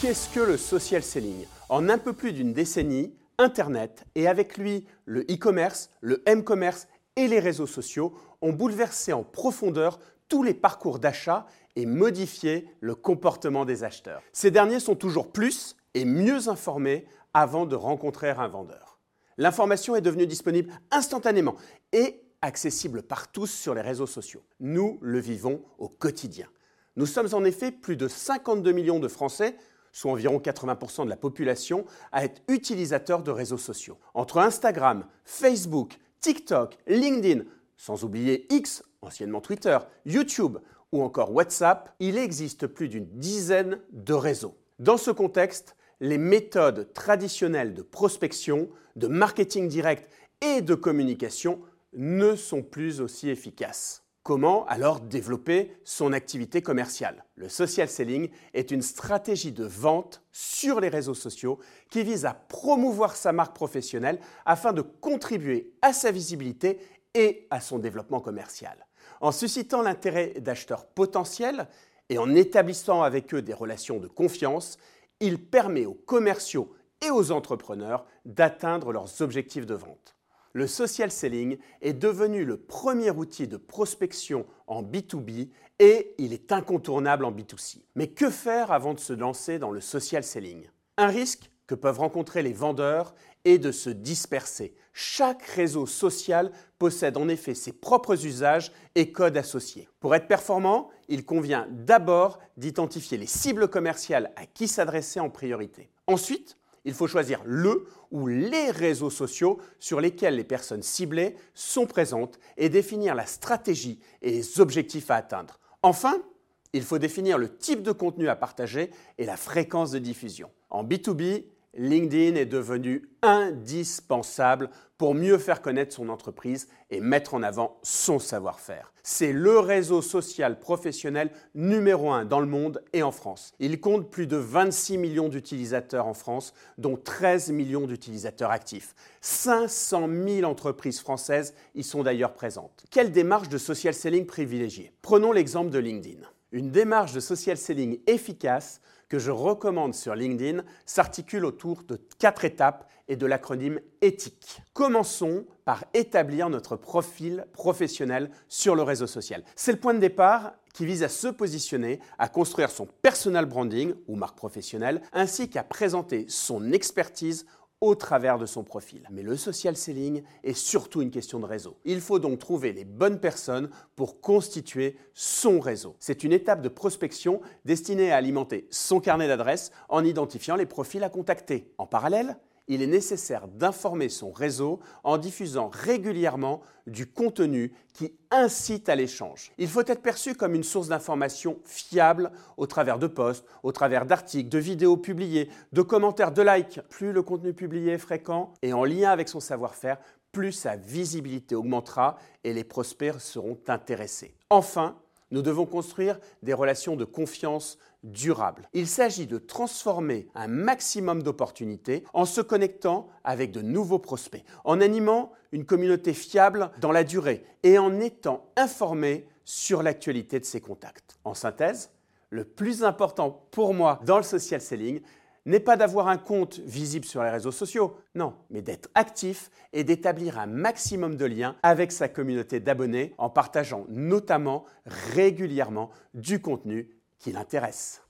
Qu'est-ce que le social selling? En un peu plus d'une décennie, Internet et avec lui le e-commerce, le m-commerce et les réseaux sociaux ont bouleversé en profondeur tous les parcours d'achat et modifié le comportement des acheteurs. Ces derniers sont toujours plus et mieux informés avant de rencontrer un vendeur. L'information est devenue disponible instantanément et accessible par tous sur les réseaux sociaux. Nous le vivons au quotidien. Nous sommes en effet plus de 52 millions de Français, soit environ 80% de la population, à être utilisateurs de réseaux sociaux. Entre Instagram, Facebook, TikTok, LinkedIn, sans oublier X, anciennement Twitter, YouTube ou encore WhatsApp, il existe plus d'une dizaine de réseaux. Dans ce contexte, les méthodes traditionnelles de prospection, de marketing direct et de communication ne sont plus aussi efficaces. Comment alors développer son activité commerciale? Le social selling est une stratégie de vente sur les réseaux sociaux qui vise à promouvoir sa marque professionnelle afin de contribuer à sa visibilité et à son développement commercial. En suscitant l'intérêt d'acheteurs potentiels et en établissant avec eux des relations de confiance, il permet aux commerciaux et aux entrepreneurs d'atteindre leurs objectifs de vente. Le social selling est devenu le premier outil de prospection en B2B et il est incontournable en B2C. Mais que faire avant de se lancer dans le social selling? Un risque que peuvent rencontrer les vendeurs est de se disperser. Chaque réseau social possède en effet ses propres usages et codes associés. Pour être performant, il convient d'abord d'identifier les cibles commerciales à qui s'adresser en priorité. Ensuite, il faut choisir le ou les réseaux sociaux sur lesquels les personnes ciblées sont présentes et définir la stratégie et les objectifs à atteindre. Enfin, il faut définir le type de contenu à partager et la fréquence de diffusion. En B2B, LinkedIn est devenu indispensable pour mieux faire connaître son entreprise et mettre en avant son savoir-faire. C'est le réseau social professionnel numéro un dans le monde et en France. Il compte plus de 26 millions d'utilisateurs en France, dont 13 millions d'utilisateurs actifs. 500 000 entreprises françaises y sont d'ailleurs présentes. Quelle démarche de social selling privilégiée? Prenons l'exemple de LinkedIn. Une démarche de social selling efficace que je recommande sur LinkedIn s'articule autour de quatre étapes et de l'acronyme éthique. Commençons par établir notre profil professionnel sur le réseau social. C'est le point de départ qui vise à se positionner, à construire son personal branding ou marque professionnelle, ainsi qu'à présenter son expertise au travers de son profil. Mais le social selling est surtout une question de réseau. Il faut donc trouver les bonnes personnes pour constituer son réseau. C'est une étape de prospection destinée à alimenter son carnet d'adresses en identifiant les profils à contacter. En parallèle, il est nécessaire d'informer son réseau en diffusant régulièrement du contenu qui incite à l'échange. Il faut être perçu comme une source d'information fiable au travers de posts, au travers d'articles, de vidéos publiées, de commentaires, de likes. Plus le contenu publié est fréquent et en lien avec son savoir-faire, plus sa visibilité augmentera et les prospects seront intéressés. Enfin, nous devons construire des relations de confiance durables. Il s'agit de transformer un maximum d'opportunités en se connectant avec de nouveaux prospects, en animant une communauté fiable dans la durée et en étant informé sur l'actualité de ses contacts. En synthèse, le plus important pour moi dans le social selling, n'est pas d'avoir un compte visible sur les réseaux sociaux, non, mais d'être actif et d'établir un maximum de liens avec sa communauté d'abonnés en partageant notamment régulièrement du contenu qui l'intéresse.